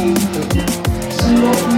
Slow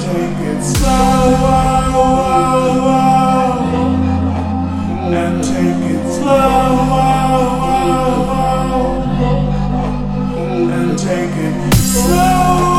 take it slow and take it slow and take it slow.